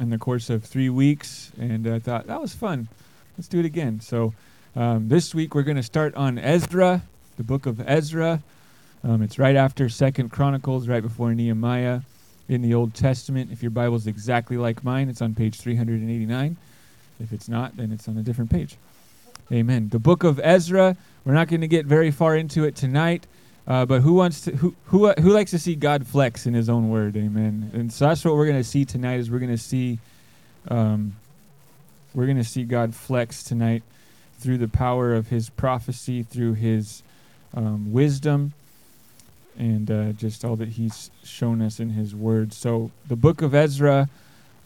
in the course of three weeks, and I thought that was fun. Let's do it again. So um, this week we're going to start on Ezra, the book of Ezra. Um, it's right after Second Chronicles, right before Nehemiah in the Old Testament. If your Bible's exactly like mine, it's on page 389. If it's not, then it's on a different page. Amen. The book of Ezra. We're not going to get very far into it tonight. Uh, but who wants to who who uh, who likes to see God flex in His own Word? Amen. And so that's what we're to see tonight. Is we're to see, um, we're to see God flex tonight through the power of His prophecy, through His um, wisdom, and uh, just all that He's shown us in His Word. So the Book of Ezra,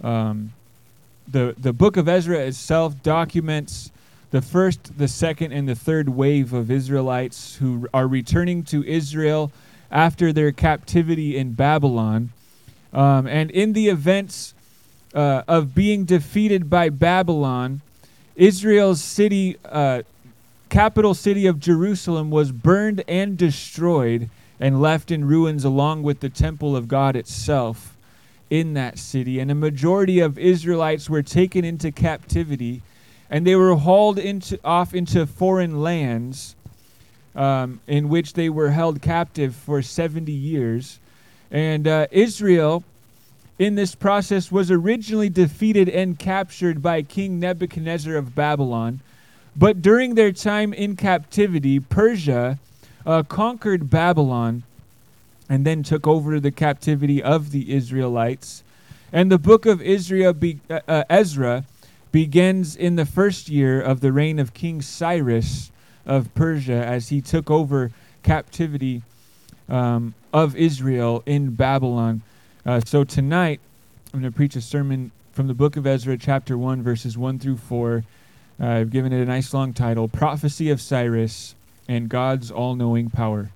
um, the the Book of Ezra itself documents the first, the second, and the third wave of Israelites who are returning to Israel after their captivity in Babylon. Um, and in the events uh, of being defeated by Babylon, Israel's city, uh, capital city of Jerusalem, was burned and destroyed and left in ruins along with the temple of God itself in that city. And a majority of Israelites were taken into captivity and they were hauled into, off into foreign lands um, in which they were held captive for 70 years. And uh, Israel, in this process, was originally defeated and captured by King Nebuchadnezzar of Babylon. But during their time in captivity, Persia uh, conquered Babylon and then took over the captivity of the Israelites. And the book of Israel be, uh, uh Ezra begins in the first year of the reign of King Cyrus of Persia as he took over captivity um, of Israel in Babylon. Uh, so tonight, I'm going to preach a sermon from the book of Ezra, chapter 1, verses 1 through 4. Uh, I've given it a nice long title Prophecy of Cyrus and God's All Knowing Power.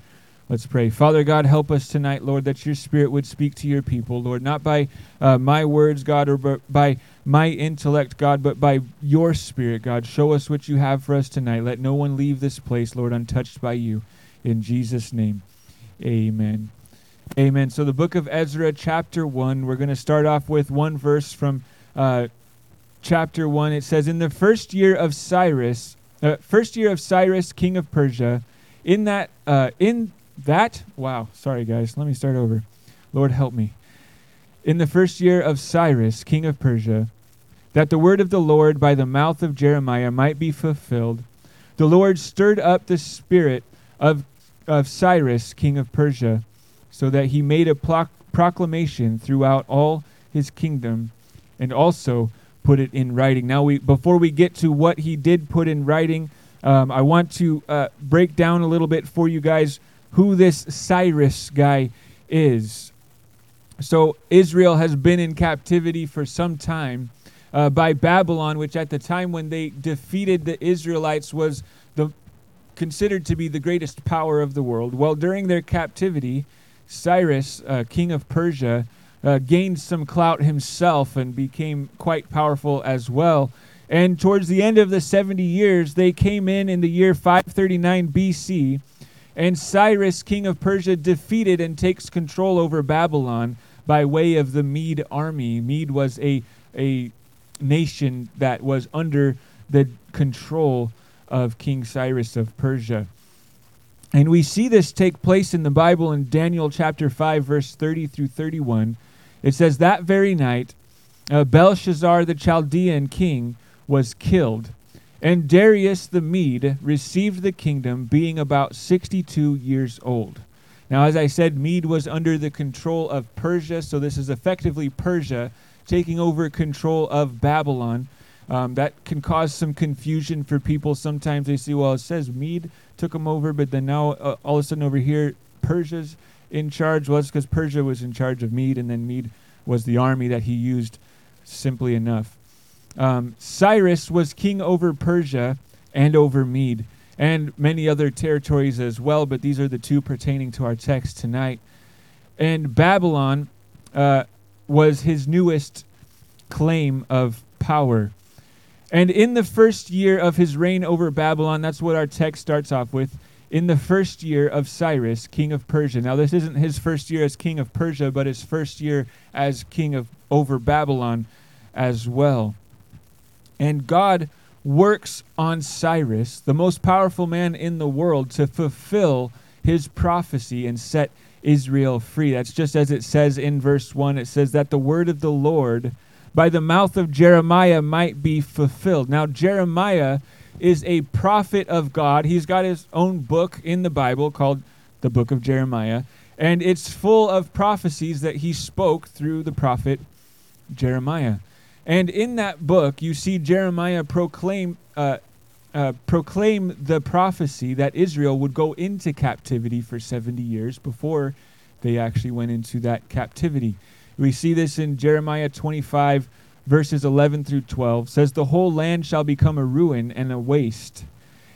Let's pray. Father God, help us tonight, Lord, that your Spirit would speak to your people, Lord, not by uh, my words, God, or by my intellect, God, but by your Spirit, God. Show us what you have for us tonight. Let no one leave this place, Lord, untouched by you. In Jesus' name, amen. Amen. So, the book of Ezra, chapter 1, we're going to start off with one verse from uh, chapter 1. It says, In the first year of Cyrus, uh, first year of Cyrus, king of Persia, in that, uh, in that, wow, sorry guys, let me start over. Lord, help me. In the first year of Cyrus, king of Persia, that the word of the Lord by the mouth of Jeremiah might be fulfilled, the Lord stirred up the spirit of, of Cyrus, king of Persia, so that he made a pro- proclamation throughout all his kingdom and also put it in writing. Now, we, before we get to what he did put in writing, um, I want to uh, break down a little bit for you guys who this Cyrus guy is. So, Israel has been in captivity for some time uh, by Babylon, which at the time when they defeated the Israelites was the, considered to be the greatest power of the world. Well, during their captivity, Cyrus, uh, king of Persia, uh, gained some clout himself and became quite powerful as well. And towards the end of the 70 years, they came in in the year 539 BC and Cyrus, king of Persia, defeated and takes control over Babylon by way of the Mede army. Mede was a, a nation that was under the control of King Cyrus of Persia. And we see this take place in the Bible in Daniel chapter 5, verse 30 through 31. It says, That very night, uh, Belshazzar the Chaldean king was killed and Darius the Mede received the kingdom, being about 62 years old. Now, as I said, Mede was under the control of Persia, so this is effectively Persia taking over control of Babylon. Um, that can cause some confusion for people. Sometimes they see, well, it says Mede took them over, but then now uh, all of a sudden over here, Persia's in charge. Well, it's because Persia was in charge of Mede, and then Mede was the army that he used simply enough. Um, Cyrus was king over Persia and over Mede and many other territories as well, but these are the two pertaining to our text tonight. And Babylon uh, was his newest claim of power. And in the first year of his reign over Babylon, that's what our text starts off with. In the first year of Cyrus, king of Persia. Now, this isn't his first year as king of Persia, but his first year as king of over Babylon as well. And God works on Cyrus, the most powerful man in the world, to fulfill his prophecy and set Israel free. That's just as it says in verse 1. It says that the word of the Lord by the mouth of Jeremiah might be fulfilled. Now, Jeremiah is a prophet of God. He's got his own book in the Bible called the Book of Jeremiah, and it's full of prophecies that he spoke through the prophet Jeremiah. And in that book, you see Jeremiah proclaim uh, uh, proclaim the prophecy that Israel would go into captivity for 70 years before they actually went into that captivity. We see this in Jeremiah 25, verses 11 through 12. says, The whole land shall become a ruin and a waste,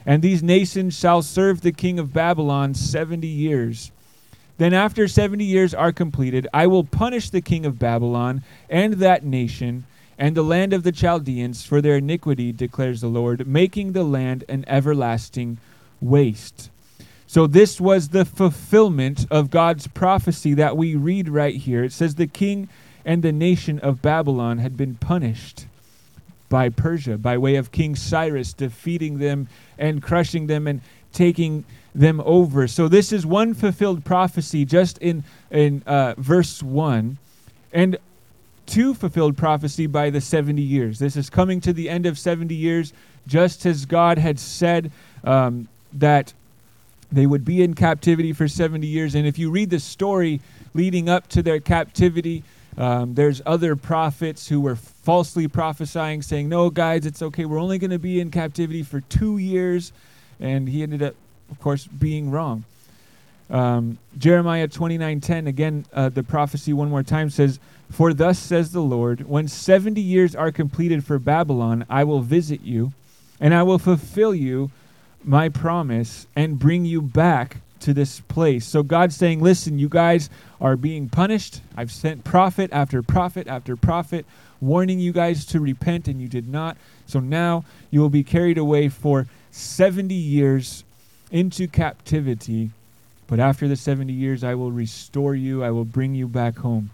and these nations shall serve the king of Babylon 70 years. Then, after 70 years are completed, I will punish the king of Babylon and that nation and the land of the Chaldeans for their iniquity, declares the Lord, making the land an everlasting waste. So, this was the fulfillment of God's prophecy that we read right here. It says, The king and the nation of Babylon had been punished by Persia by way of King Cyrus defeating them and crushing them and taking them over. So, this is one fulfilled prophecy just in, in uh, verse 1. And two fulfilled prophecy by the 70 years. This is coming to the end of 70 years, just as God had said um, that they would be in captivity for 70 years. And if you read the story leading up to their captivity, um, there's other prophets who were falsely prophesying, saying, No, guys, it's okay. We're only going to be in captivity for two years. And he ended up, of course, being wrong. Um, Jeremiah 29:10 again uh, the prophecy one more time says for thus says the Lord when 70 years are completed for Babylon I will visit you and I will fulfill you my promise and bring you back to this place. So God's saying, listen, you guys are being punished. I've sent prophet after prophet after prophet warning you guys to repent and you did not. So now you will be carried away for 70 years into captivity but after the 70 years, I will restore you. I will bring you back home.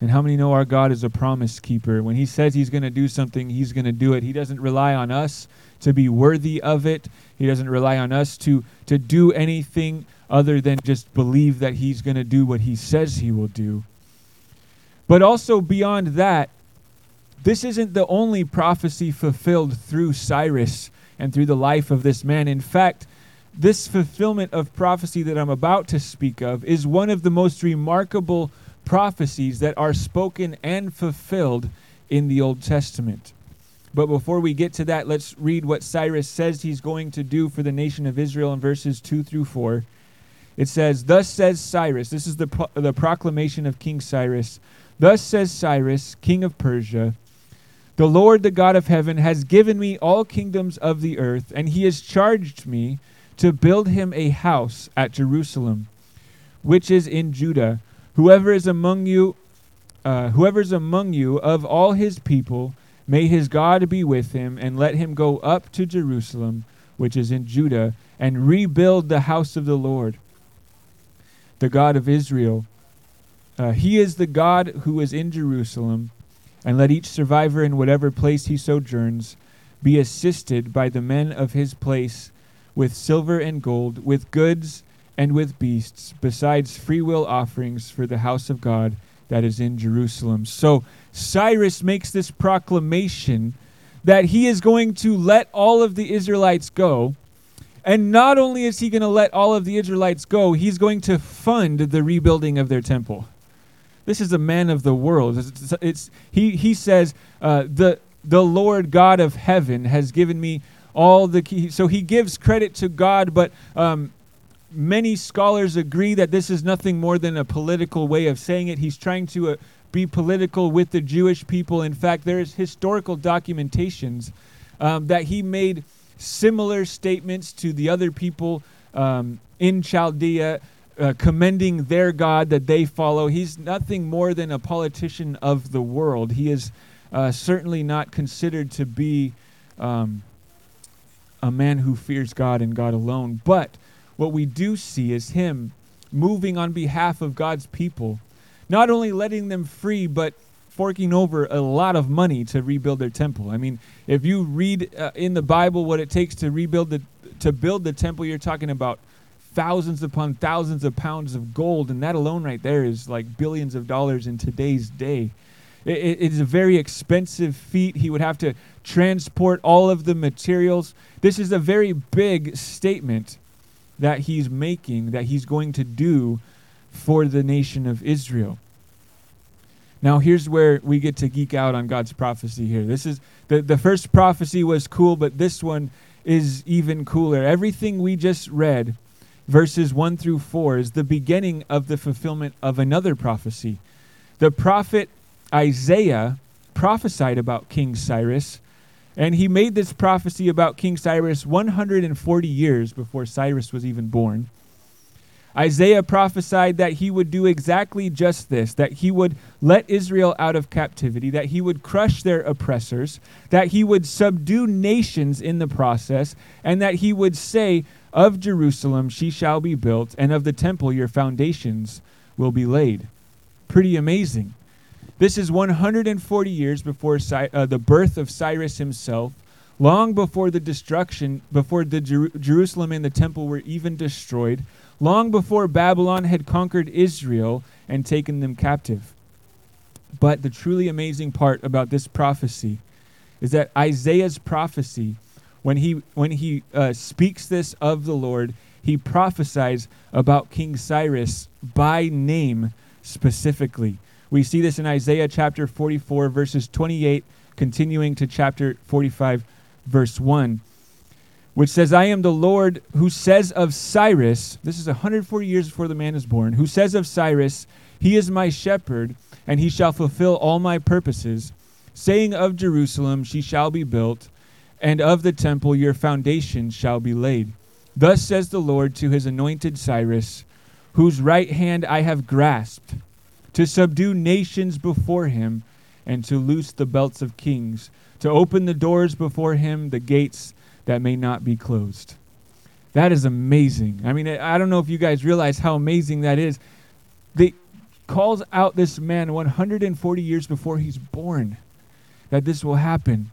And how many know our God is a promise keeper? When He says He's going to do something, He's going to do it. He doesn't rely on us to be worthy of it, He doesn't rely on us to, to do anything other than just believe that He's going to do what He says He will do. But also beyond that, this isn't the only prophecy fulfilled through Cyrus and through the life of this man. In fact, this fulfillment of prophecy that I'm about to speak of is one of the most remarkable prophecies that are spoken and fulfilled in the Old Testament. But before we get to that, let's read what Cyrus says he's going to do for the nation of Israel in verses 2 through 4. It says, Thus says Cyrus, this is the, pro- the proclamation of King Cyrus. Thus says Cyrus, king of Persia, The Lord, the God of heaven, has given me all kingdoms of the earth, and he has charged me to build him a house at Jerusalem, which is in Judah. Whoever is among you, uh, whoever is among you of all his people, may his God be with him, and let him go up to Jerusalem, which is in Judah, and rebuild the house of the Lord, the God of Israel. Uh, he is the God who is in Jerusalem, and let each survivor in whatever place he sojourns be assisted by the men of his place with silver and gold, with goods and with beasts, besides freewill offerings for the house of God that is in Jerusalem. So Cyrus makes this proclamation that he is going to let all of the Israelites go. And not only is he going to let all of the Israelites go, he's going to fund the rebuilding of their temple. This is a man of the world. It's, it's he, he says, uh, the, the Lord God of heaven has given me all the key. So he gives credit to God, but um, many scholars agree that this is nothing more than a political way of saying it. He's trying to uh, be political with the Jewish people. In fact, there is historical documentations um, that he made similar statements to the other people um, in Chaldea. Uh, commending their God that they follow. He's nothing more than a politician of the world. He is uh, certainly not considered to be um, a man who fears God and God alone. But what we do see is him moving on behalf of God's people, not only letting them free, but forking over a lot of money to rebuild their temple. I mean, if you read uh, in the Bible what it takes to rebuild the to build the temple, you're talking about thousands upon thousands of pounds of gold, and that alone right there is like billions of dollars in today's day. It, it is a very expensive feat. He would have to transport all of the materials. This is a very big statement that he's making, that he's going to do for the nation of Israel. Now, here's where we get to geek out on God's prophecy here. This is the, the first prophecy was cool, but this one is even cooler. Everything we just read, verses 1 through 4, is the beginning of the fulfillment of another prophecy. The prophet Isaiah prophesied about King Cyrus, and he made this prophecy about King Cyrus 140 years before Cyrus was even born. Isaiah prophesied that he would do exactly just this that he would let Israel out of captivity, that he would crush their oppressors, that he would subdue nations in the process, and that he would say, Of Jerusalem she shall be built, and of the temple your foundations will be laid. Pretty amazing. This is 140 years before uh, the birth of Cyrus himself, long before the destruction, before the Jer- Jerusalem and the temple were even destroyed long before Babylon had conquered Israel and taken them captive. But the truly amazing part about this prophecy is that Isaiah's prophecy, when he, when he uh, speaks this of the Lord, he prophesies about King Cyrus by name specifically. We see this in Isaiah chapter 44, verses 28, continuing to chapter 45, verse 1 which says, I am the Lord who says of Cyrus, this is 140 years before the man is born, who says of Cyrus, He is my shepherd, and he shall fulfill all my purposes, saying of Jerusalem, She shall be built, and of the temple your foundation shall be laid. Thus says the Lord to his anointed Cyrus, whose right hand I have grasped, to subdue nations before him, and to loose the belts of kings, to open the doors before him, the gates that may not be closed. That is amazing. I mean, I don't know if you guys realize how amazing that is. They calls out this man 140 years before he's born that this will happen.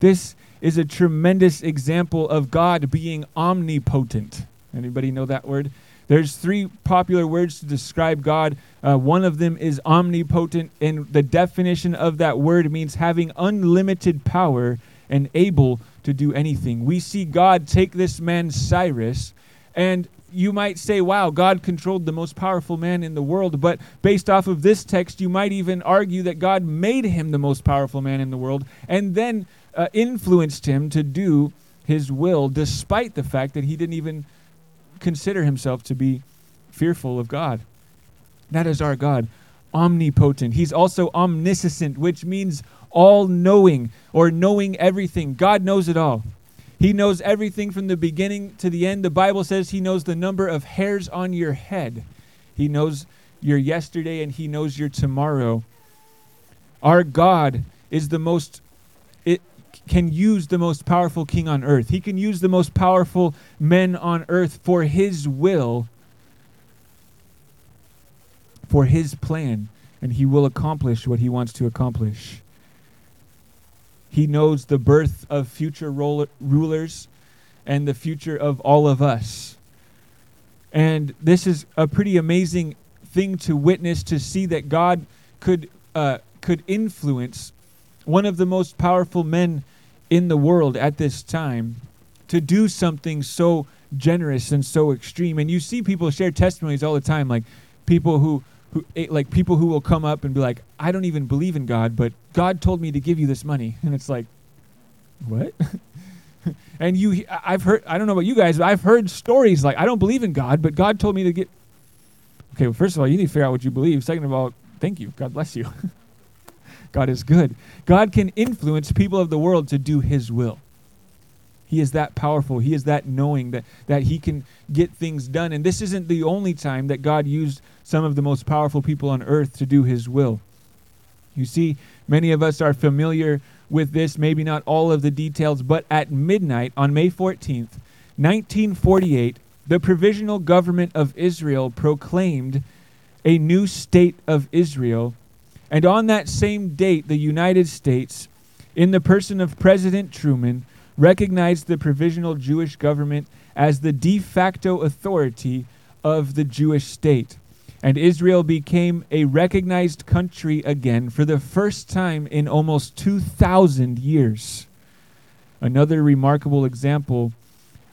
This is a tremendous example of God being omnipotent. Anybody know that word? There's three popular words to describe God. Uh, one of them is omnipotent, and the definition of that word means having unlimited power and able to do anything. We see God take this man, Cyrus, and you might say, wow, God controlled the most powerful man in the world. But based off of this text, you might even argue that God made him the most powerful man in the world and then uh, influenced him to do his will, despite the fact that he didn't even consider himself to be fearful of God. That is our God, omnipotent. He's also omniscient, which means all knowing or knowing everything. God knows it all. He knows everything from the beginning to the end. The Bible says He knows the number of hairs on your head. He knows your yesterday and He knows your tomorrow. Our God is the most, can use the most powerful king on earth. He can use the most powerful men on earth for His will, for His plan, and He will accomplish what He wants to accomplish. He knows the birth of future rulers and the future of all of us. And this is a pretty amazing thing to witness to see that God could uh, could influence one of the most powerful men in the world at this time to do something so generous and so extreme. And you see people share testimonies all the time, like people who who eh, like people who will come up and be like, I don't even believe in God, but God told me to give you this money, and it's like, what? and you, I've heard, I don't know about you guys, but I've heard stories like, I don't believe in God, but God told me to get. Okay, well, first of all, you need to figure out what you believe. Second of all, thank you. God bless you. God is good. God can influence people of the world to do His will. He is that powerful. He is that knowing that, that he can get things done. And this isn't the only time that God used some of the most powerful people on earth to do his will. You see, many of us are familiar with this, maybe not all of the details, but at midnight on May 14th, 1948, the provisional government of Israel proclaimed a new state of Israel And on that same date, the United States, in the person of President Truman, recognized the provisional Jewish government as the de facto authority of the Jewish state. And Israel became a recognized country again for the first time in almost 2,000 years. Another remarkable example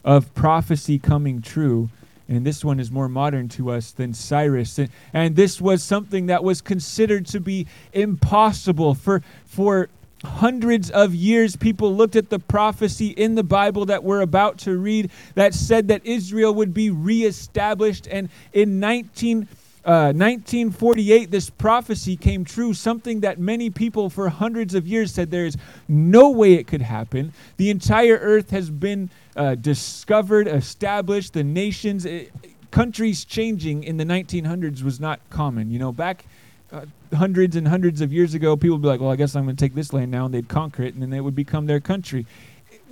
of prophecy coming true. And this one is more modern to us than Cyrus. And, and this was something that was considered to be impossible for, for hundreds of years, people looked at the prophecy in the Bible that we're about to read that said that Israel would be reestablished. And in 19, uh, 1948, this prophecy came true, something that many people for hundreds of years said there is no way it could happen. The entire earth has been uh, discovered, established, the nations, it, eh, countries changing in the 1900s was not common. You know, back uh, hundreds and hundreds of years ago, people would be like, well, I guess I'm going to take this land now, and they'd conquer it, and then it would become their country.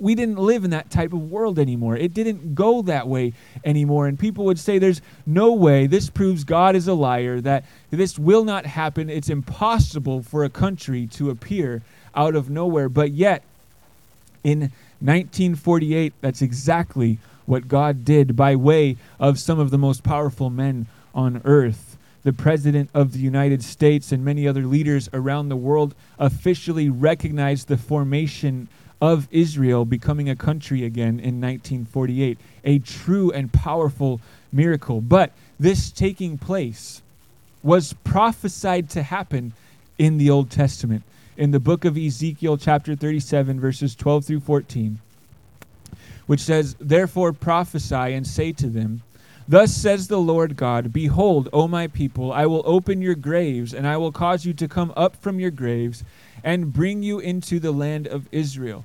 We didn't live in that type of world anymore. It didn't go that way anymore. And people would say, there's no way. This proves God is a liar, that this will not happen. It's impossible for a country to appear out of nowhere. But yet, in 1948, that's exactly what God did by way of some of the most powerful men on earth the President of the United States and many other leaders around the world officially recognized the formation of Israel becoming a country again in 1948. A true and powerful miracle. But this taking place was prophesied to happen in the Old Testament. In the book of Ezekiel, chapter 37, verses 12 through 14, which says, Therefore prophesy and say to them, Thus says the Lord God Behold, O my people, I will open your graves, and I will cause you to come up from your graves, and bring you into the land of Israel.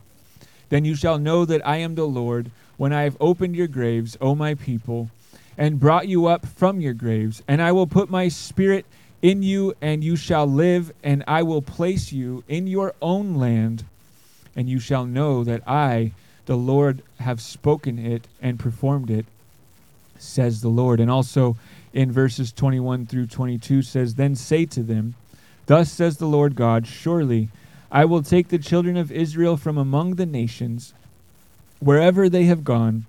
Then you shall know that I am the Lord, when I have opened your graves, O my people, and brought you up from your graves. And I will put my spirit in you, and you shall live, and I will place you in your own land, and you shall know that I, the Lord, have spoken it and performed it says the Lord. And also in verses 21 through 22 says, Then say to them, Thus says the Lord God, Surely I will take the children of Israel from among the nations, wherever they have gone,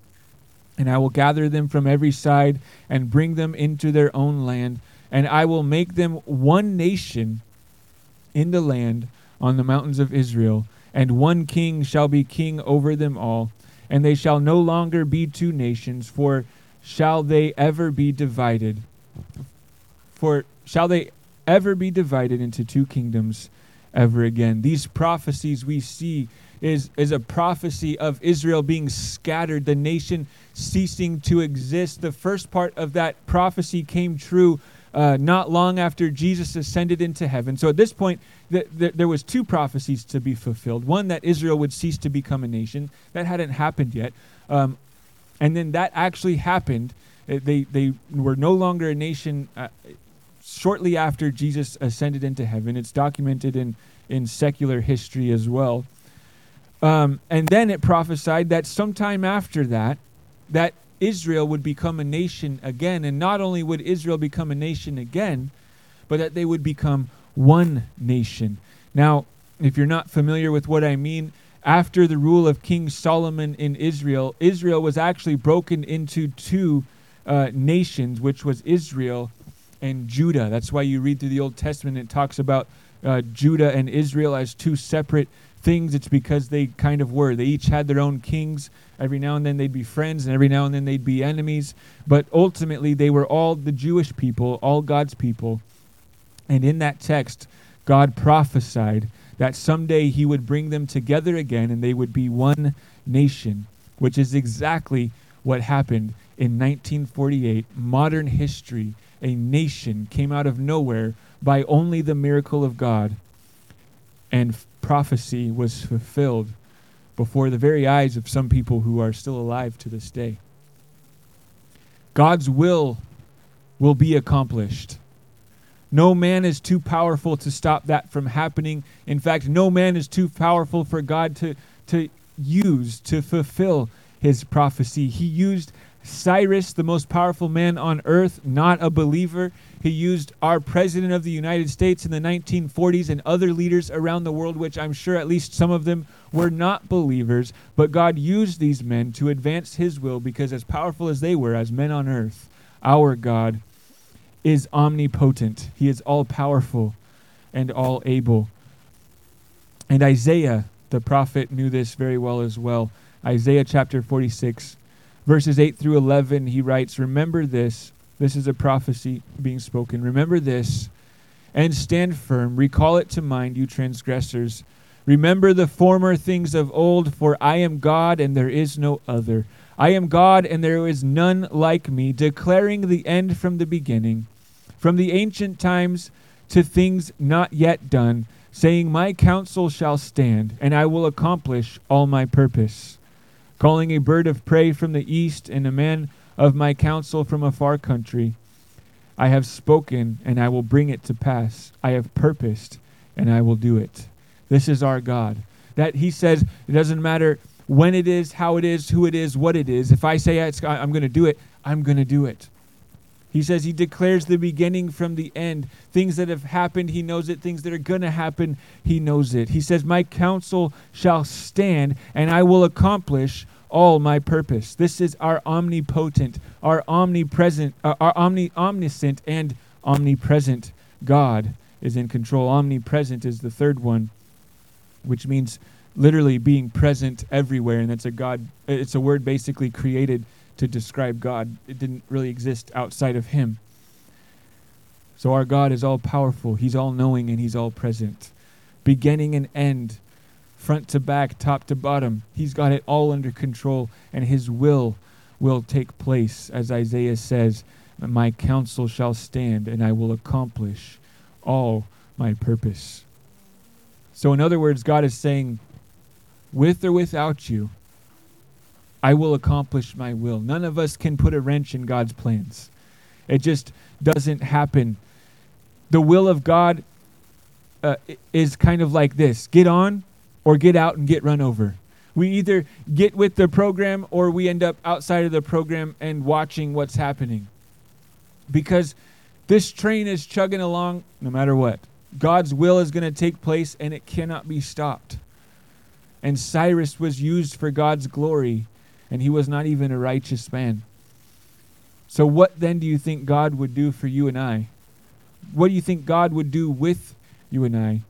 and I will gather them from every side and bring them into their own land, and I will make them one nation in the land on the mountains of Israel, and one king shall be king over them all. And they shall no longer be two nations, for shall they ever be divided. For shall they ever be divided into two kingdoms ever again? These prophecies we see is, is a prophecy of Israel being scattered, the nation ceasing to exist. The first part of that prophecy came true uh, not long after Jesus ascended into heaven. So at this point, th- th- there was two prophecies to be fulfilled. One that Israel would cease to become a nation. That hadn't happened yet. Um, and then that actually happened. They, they were no longer a nation uh, shortly after Jesus ascended into heaven. It's documented in, in secular history as well. Um, and then it prophesied that sometime after that, that Israel would become a nation again. And not only would Israel become a nation again, but that they would become one nation. Now, if you're not familiar with what I mean, after the rule of King Solomon in Israel, Israel was actually broken into two uh, nations, which was Israel and Judah. That's why you read through the Old Testament, and it talks about uh, Judah and Israel as two separate things. It's because they kind of were. They each had their own kings. Every now and then they'd be friends, and every now and then they'd be enemies. But ultimately, they were all the Jewish people, all God's people. And in that text, God prophesied that someday he would bring them together again and they would be one nation, which is exactly what happened in 1948. Modern history, a nation came out of nowhere by only the miracle of God, and prophecy was fulfilled before the very eyes of some people who are still alive to this day. God's will will be accomplished. No man is too powerful to stop that from happening. In fact, no man is too powerful for God to, to use to fulfill his prophecy. He used Cyrus, the most powerful man on earth, not a believer. He used our president of the United States in the 1940s and other leaders around the world, which I'm sure at least some of them were not believers. But God used these men to advance his will because, as powerful as they were as men on earth, our God is omnipotent. He is all powerful and all able. And Isaiah, the prophet, knew this very well as well. Isaiah chapter 46, verses 8 through 11, he writes, Remember this. This is a prophecy being spoken. Remember this and stand firm. Recall it to mind, you transgressors. Remember the former things of old, for I am God and there is no other. I am God and there is none like me, declaring the end from the beginning, from the ancient times to things not yet done, saying, My counsel shall stand, and I will accomplish all my purpose. Calling a bird of prey from the east and a man of my counsel from a far country. I have spoken, and I will bring it to pass. I have purposed, and I will do it. This is our God. That He says, it doesn't matter when it is, how it is, who it is, what it is. If I say I'm going to do it, I'm going to do it. He says he declares the beginning from the end. Things that have happened, he knows it. Things that are going to happen, he knows it. He says, My counsel shall stand, and I will accomplish all my purpose. This is our omnipotent, our omnipresent, uh, our omni omniscient and omnipresent God is in control. Omnipresent is the third one, which means literally being present everywhere, and it's a God. It's a word basically created to describe God. It didn't really exist outside of Him. So our God is all powerful. He's all knowing and He's all present, beginning and end, front to back, top to bottom. He's got it all under control, and His will will take place, as Isaiah says. My counsel shall stand, and I will accomplish all my purpose. So, in other words, God is saying, with or without you, I will accomplish my will. None of us can put a wrench in God's plans. It just doesn't happen. The will of God uh, is kind of like this get on or get out and get run over. We either get with the program or we end up outside of the program and watching what's happening. Because this train is chugging along no matter what. God's will is going to take place and it cannot be stopped and Cyrus was used for God's glory, and he was not even a righteous man. So, what then do you think God would do for you and I? What do you think God would do with you and I?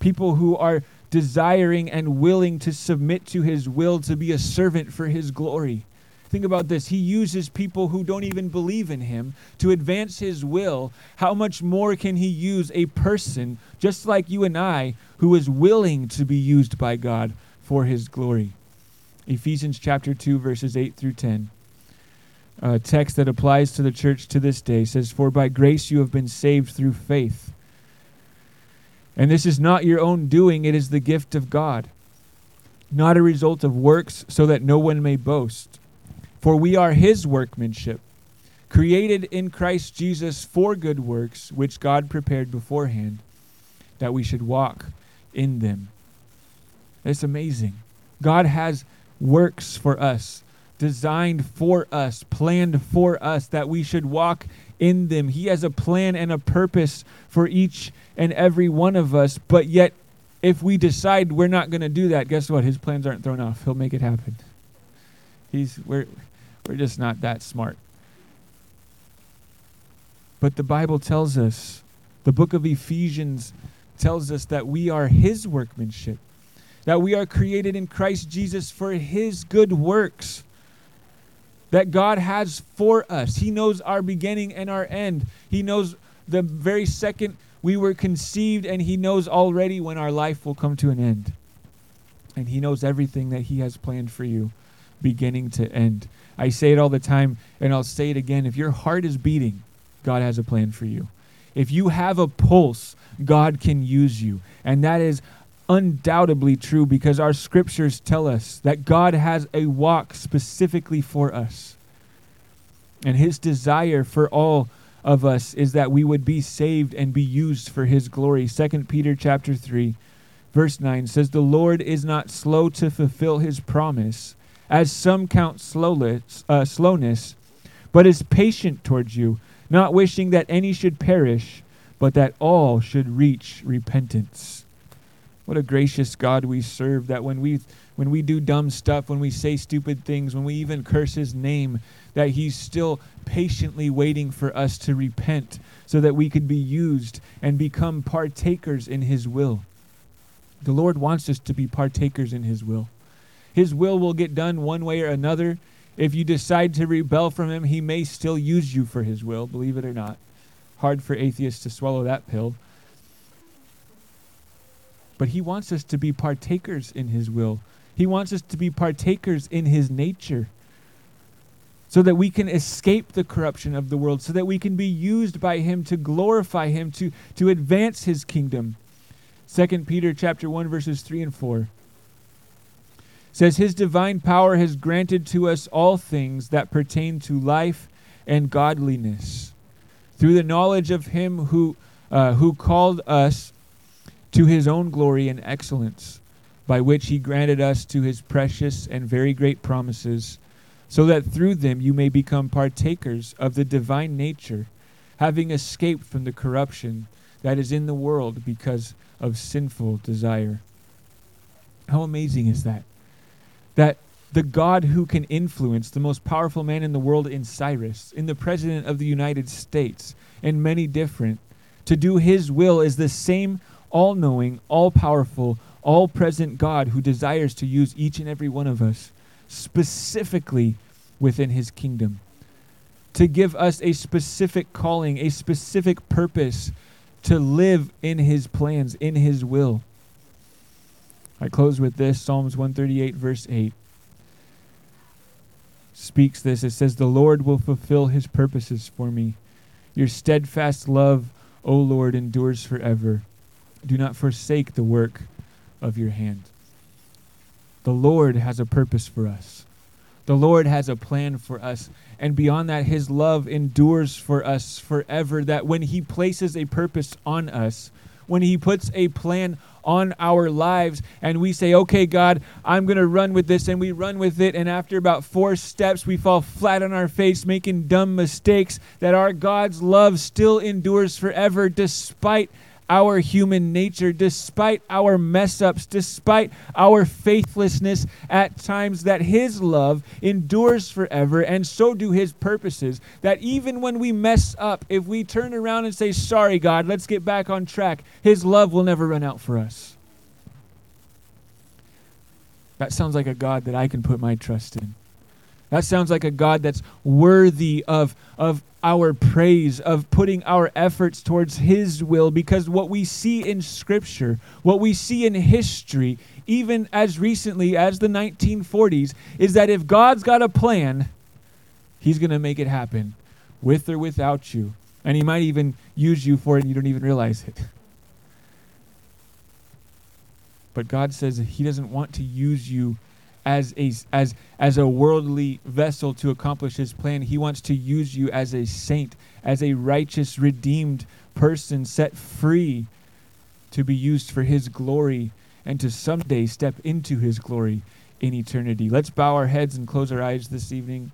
People who are desiring and willing to submit to his will to be a servant for his glory. Think about this. He uses people who don't even believe in him to advance his will. How much more can he use a person just like you and I who is willing to be used by God for his glory. Ephesians chapter 2, verses 8 through 10. A text that applies to the church to this day says, For by grace you have been saved through faith. And this is not your own doing, it is the gift of God, not a result of works, so that no one may boast. For we are his workmanship, created in Christ Jesus for good works, which God prepared beforehand, that we should walk in them. It's amazing. God has works for us, designed for us, planned for us, that we should walk in them. He has a plan and a purpose for each and every one of us, but yet, if we decide we're not going to do that, guess what? His plans aren't thrown off. He'll make it happen. He's we're we're just not that smart. But the Bible tells us, the book of Ephesians tells us that we are his workmanship that we are created in Christ Jesus for his good works that God has for us. He knows our beginning and our end. He knows the very second we were conceived, and He knows already when our life will come to an end. And He knows everything that He has planned for you, beginning to end. I say it all the time, and I'll say it again. If your heart is beating, God has a plan for you. If you have a pulse, God can use you. And that is undoubtedly true because our scriptures tell us that God has a walk specifically for us. And his desire for all of us is that we would be saved and be used for his glory. 2 Peter chapter 3 verse 9 says the Lord is not slow to fulfill his promise as some count slowness, uh, slowness but is patient towards you, not wishing that any should perish, but that all should reach repentance. What a gracious God we serve that when we when we do dumb stuff, when we say stupid things, when we even curse his name, that he's still patiently waiting for us to repent so that we could be used and become partakers in his will. The Lord wants us to be partakers in his will. His will will get done one way or another. If you decide to rebel from him, he may still use you for his will, believe it or not. Hard for atheists to swallow that pill. But he wants us to be partakers in his will. He wants us to be partakers in his nature so that we can escape the corruption of the world, so that we can be used by him to glorify him, to, to advance his kingdom. 2 Peter chapter 1 verses 3 and 4 says his divine power has granted to us all things that pertain to life and godliness through the knowledge of him who uh, who called us to his own glory and excellence by which he granted us to his precious and very great promises so that through them you may become partakers of the divine nature having escaped from the corruption that is in the world because of sinful desire. How amazing is that? That the God who can influence the most powerful man in the world in Cyrus, in the President of the United States, and many different, to do his will is the same all knowing, all powerful, all present God who desires to use each and every one of us specifically within his kingdom. To give us a specific calling, a specific purpose to live in his plans, in his will. I close with this Psalms 138, verse 8 speaks this. It says, The Lord will fulfill his purposes for me. Your steadfast love, O Lord, endures forever. Do not forsake the work of your hand. The Lord has a purpose for us. The Lord has a plan for us. And beyond that, His love endures for us forever. That when He places a purpose on us, when He puts a plan on our lives and we say, okay, God, I'm going to run with this, and we run with it, and after about four steps, we fall flat on our face, making dumb mistakes, that our God's love still endures forever despite our human nature, despite our mess ups, despite our faithlessness at times, that His love endures forever, and so do His purposes. That even when we mess up, if we turn around and say, Sorry, God, let's get back on track, His love will never run out for us. That sounds like a God that I can put my trust in. That sounds like a God that's worthy of, of our praise, of putting our efforts towards His will, because what we see in Scripture, what we see in history, even as recently as the 1940s, is that if God's got a plan, He's going to make it happen, with or without you. And He might even use you for it and you don't even realize it. But God says He doesn't want to use you as a as as a worldly vessel to accomplish his plan. He wants to use you as a saint as a righteous redeemed person set free to be used for his glory and to someday step into his glory in eternity. Let's bow our heads and close our eyes this evening